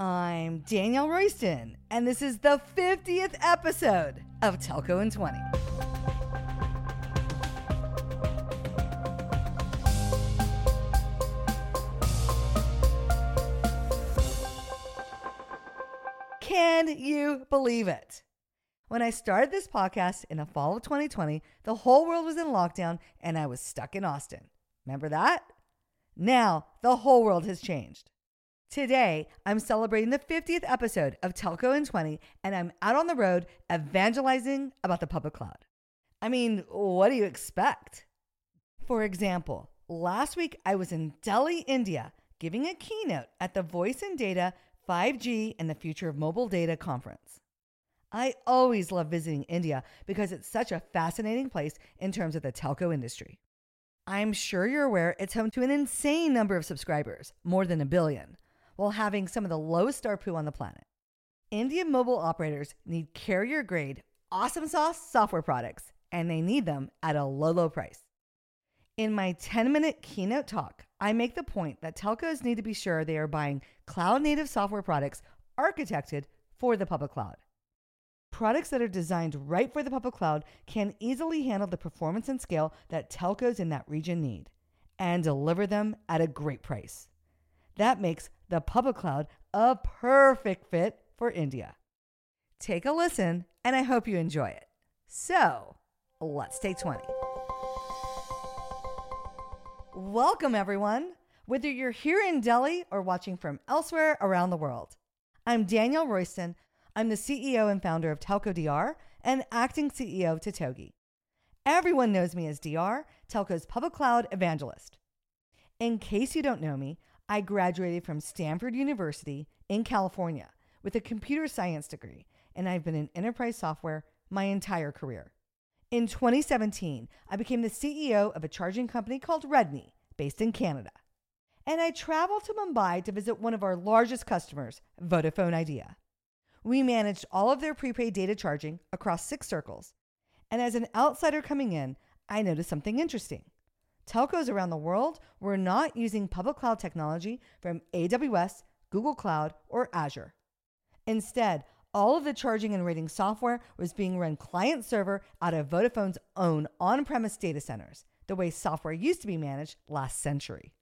I'm Danielle Royston, and this is the 50th episode of Telco in 20. Can you believe it? When I started this podcast in the fall of 2020, the whole world was in lockdown and I was stuck in Austin. Remember that? Now, the whole world has changed. Today, I'm celebrating the 50th episode of Telco in 20, and I'm out on the road evangelizing about the public cloud. I mean, what do you expect? For example, last week I was in Delhi, India, giving a keynote at the Voice and Data 5G and the Future of Mobile Data conference. I always love visiting India because it's such a fascinating place in terms of the telco industry. I'm sure you're aware it's home to an insane number of subscribers, more than a billion, while having some of the lowest ARPU on the planet. Indian mobile operators need carrier grade, awesome sauce software products, and they need them at a low, low price. In my 10 minute keynote talk, I make the point that telcos need to be sure they are buying cloud native software products architected for the public cloud. Products that are designed right for the public cloud can easily handle the performance and scale that telcos in that region need and deliver them at a great price. That makes the public cloud a perfect fit for India. Take a listen, and I hope you enjoy it. So, let's take 20. Welcome, everyone, whether you're here in Delhi or watching from elsewhere around the world. I'm Danielle Royston. I'm the CEO and founder of Telco DR and acting CEO of Totogi. Everyone knows me as DR, Telco's public cloud evangelist. In case you don't know me, I graduated from Stanford University in California with a computer science degree, and I've been in enterprise software my entire career. In 2017, I became the CEO of a charging company called Redknee, based in Canada. And I traveled to Mumbai to visit one of our largest customers, Vodafone Idea. We managed all of their prepaid data charging across six circles. And as an outsider coming in, I noticed something interesting. Telcos around the world were not using public cloud technology from AWS, Google Cloud, or Azure. Instead, all of the charging and rating software was being run client server out of Vodafone's own on premise data centers, the way software used to be managed last century.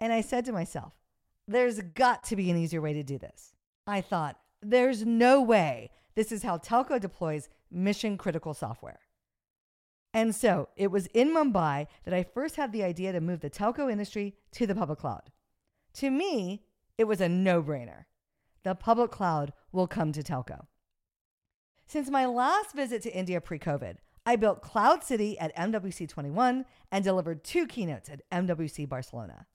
And I said to myself, there's got to be an easier way to do this. I thought, there's no way this is how telco deploys mission critical software. And so it was in Mumbai that I first had the idea to move the telco industry to the public cloud. To me, it was a no brainer the public cloud will come to telco. Since my last visit to India pre COVID, I built Cloud City at MWC 21 and delivered two keynotes at MWC Barcelona.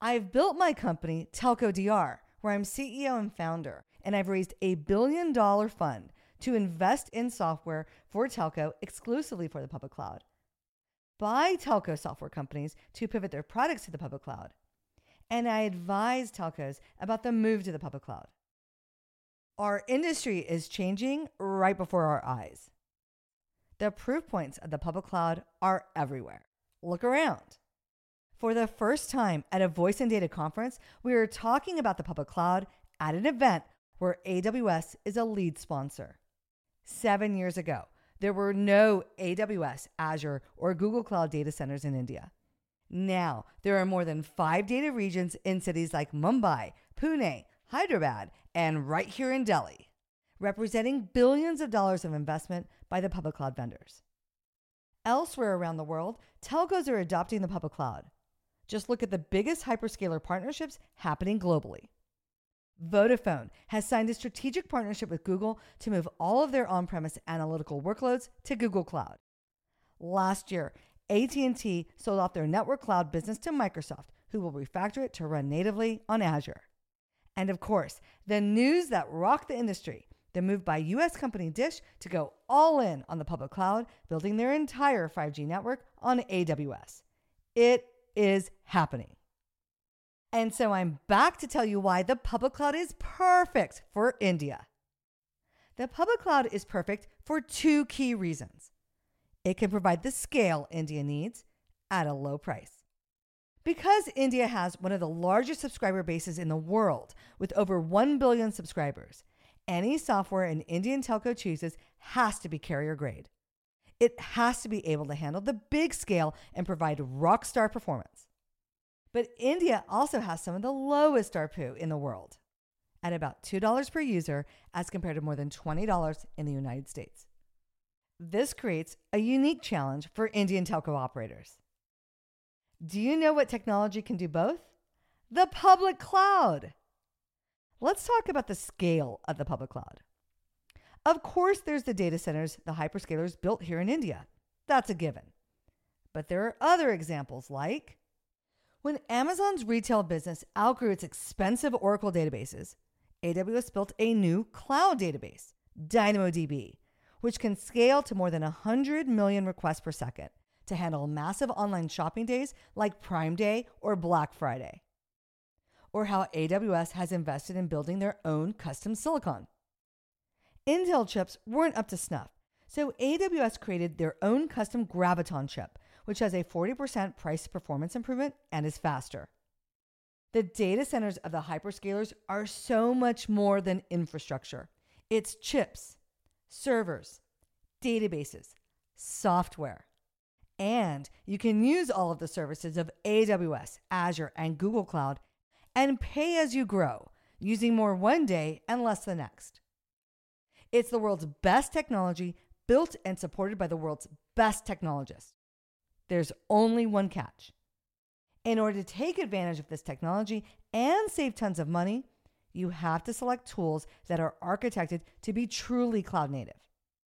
I've built my company, Telco DR, where I'm CEO and founder, and I've raised a billion dollar fund to invest in software for telco exclusively for the public cloud. Buy telco software companies to pivot their products to the public cloud and I advise telcos about the move to the public cloud. Our industry is changing right before our eyes. The proof points of the public cloud are everywhere. Look around. For the first time at a voice and data conference, we are talking about the public cloud at an event where AWS is a lead sponsor. Seven years ago, there were no AWS, Azure, or Google Cloud data centers in India. Now, there are more than five data regions in cities like Mumbai, Pune, Hyderabad, and right here in Delhi, representing billions of dollars of investment by the public cloud vendors. Elsewhere around the world, telcos are adopting the public cloud. Just look at the biggest hyperscaler partnerships happening globally. Vodafone has signed a strategic partnership with Google to move all of their on premise analytical workloads to Google Cloud. Last year, AT&T sold off their network cloud business to Microsoft, who will refactor it to run natively on Azure. And of course, the news that rocked the industry, the move by US company Dish to go all in on the public cloud, building their entire 5G network on AWS. It is happening. And so I'm back to tell you why the public cloud is perfect for India. The public cloud is perfect for two key reasons. It can provide the scale India needs at a low price. Because India has one of the largest subscriber bases in the world, with over 1 billion subscribers, any software an Indian telco chooses has to be carrier grade. It has to be able to handle the big scale and provide rock star performance. But India also has some of the lowest ARPU in the world, at about $2 per user as compared to more than $20 in the United States. This creates a unique challenge for Indian telco operators. Do you know what technology can do both? The public cloud. Let's talk about the scale of the public cloud. Of course, there's the data centers the hyperscalers built here in India. That's a given. But there are other examples like when Amazon's retail business outgrew its expensive Oracle databases, AWS built a new cloud database, DynamoDB, which can scale to more than 100 million requests per second to handle massive online shopping days like Prime Day or Black Friday. Or how AWS has invested in building their own custom silicon. Intel chips weren't up to snuff, so AWS created their own custom Graviton chip, which has a 40% price performance improvement and is faster. The data centers of the hyperscalers are so much more than infrastructure. It's chips, servers, databases, software. And you can use all of the services of AWS, Azure, and Google Cloud and pay as you grow, using more one day and less the next. It's the world's best technology built and supported by the world's best technologists. There's only one catch. In order to take advantage of this technology and save tons of money, you have to select tools that are architected to be truly cloud native.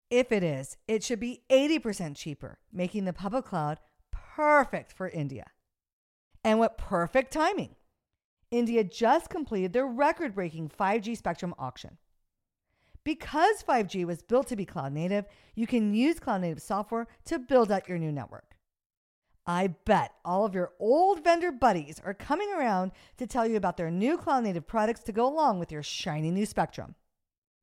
If it is, it should be 80% cheaper, making the public cloud perfect for India. And what perfect timing! India just completed their record breaking 5G spectrum auction. Because 5G was built to be cloud native, you can use cloud native software to build out your new network. I bet all of your old vendor buddies are coming around to tell you about their new cloud native products to go along with your shiny new spectrum.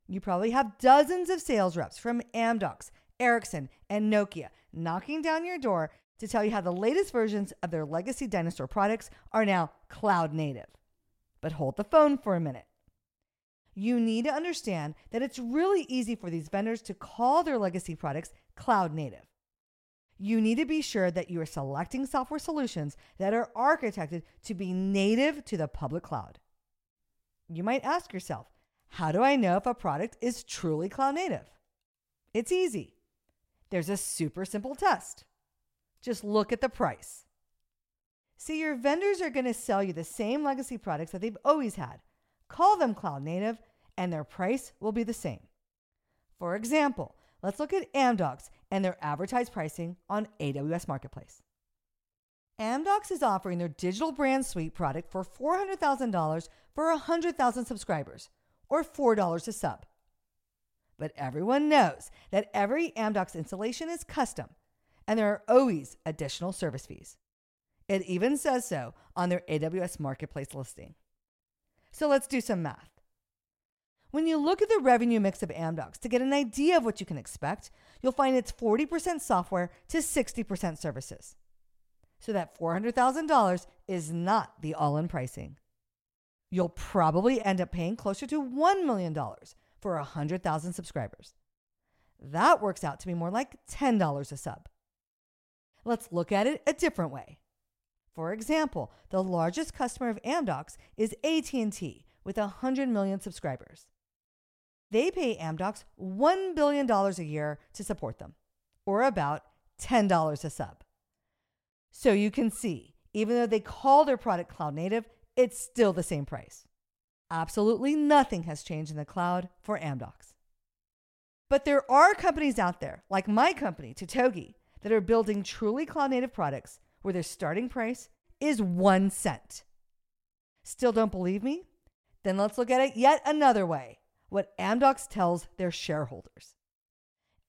You probably have dozens of sales reps from Amdocs, Ericsson, and Nokia knocking down your door to tell you how the latest versions of their legacy dinosaur products are now cloud native. But hold the phone for a minute. You need to understand that it's really easy for these vendors to call their legacy products cloud native. You need to be sure that you are selecting software solutions that are architected to be native to the public cloud. You might ask yourself, how do I know if a product is truly cloud native? It's easy. There's a super simple test. Just look at the price. See, your vendors are going to sell you the same legacy products that they've always had. Call them cloud native, and their price will be the same. For example, let's look at Amdocs and their advertised pricing on AWS Marketplace. Amdocs is offering their digital brand suite product for $400,000 for 100,000 subscribers or $4 a sub. But everyone knows that every Amdocs installation is custom, and there are always additional service fees. It even says so on their AWS Marketplace listing. So let's do some math. When you look at the revenue mix of Amdocs to get an idea of what you can expect, you'll find it's 40% software to 60% services. So that $400,000 is not the all in pricing you'll probably end up paying closer to $1 million for 100,000 subscribers. That works out to be more like $10 a sub. Let's look at it a different way. For example, the largest customer of Amdocs is AT&T with 100 million subscribers. They pay Amdocs $1 billion a year to support them, or about $10 a sub. So you can see, even though they call their product cloud native, it's still the same price. Absolutely nothing has changed in the cloud for Amdocs. But there are companies out there, like my company, Totogi, that are building truly cloud native products where their starting price is one cent. Still don't believe me? Then let's look at it yet another way what Amdocs tells their shareholders.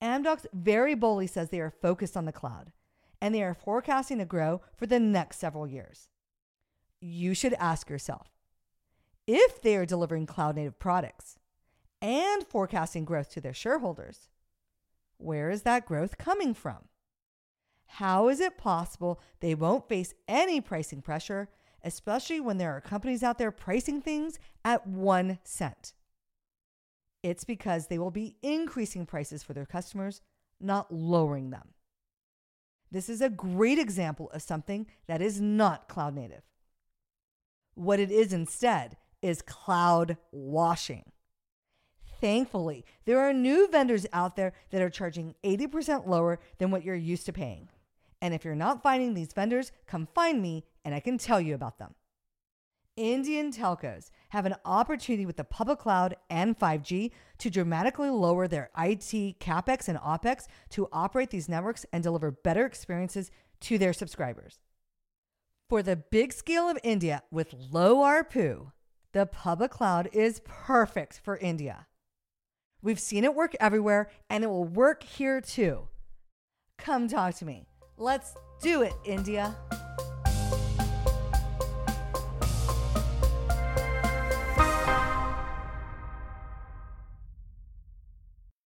Amdocs very boldly says they are focused on the cloud and they are forecasting to grow for the next several years you should ask yourself if they are delivering cloud native products and forecasting growth to their shareholders, where is that growth coming from? How is it possible they won't face any pricing pressure, especially when there are companies out there pricing things at one cent? It's because they will be increasing prices for their customers, not lowering them. This is a great example of something that is not cloud native. What it is instead is cloud washing. Thankfully, there are new vendors out there that are charging 80% lower than what you're used to paying. And if you're not finding these vendors, come find me and I can tell you about them. Indian telcos have an opportunity with the public cloud and 5G to dramatically lower their IT capex and opex to operate these networks and deliver better experiences to their subscribers. For the big scale of India with low ARPU, the public cloud is perfect for India. We've seen it work everywhere and it will work here too. Come talk to me. Let's do it, India.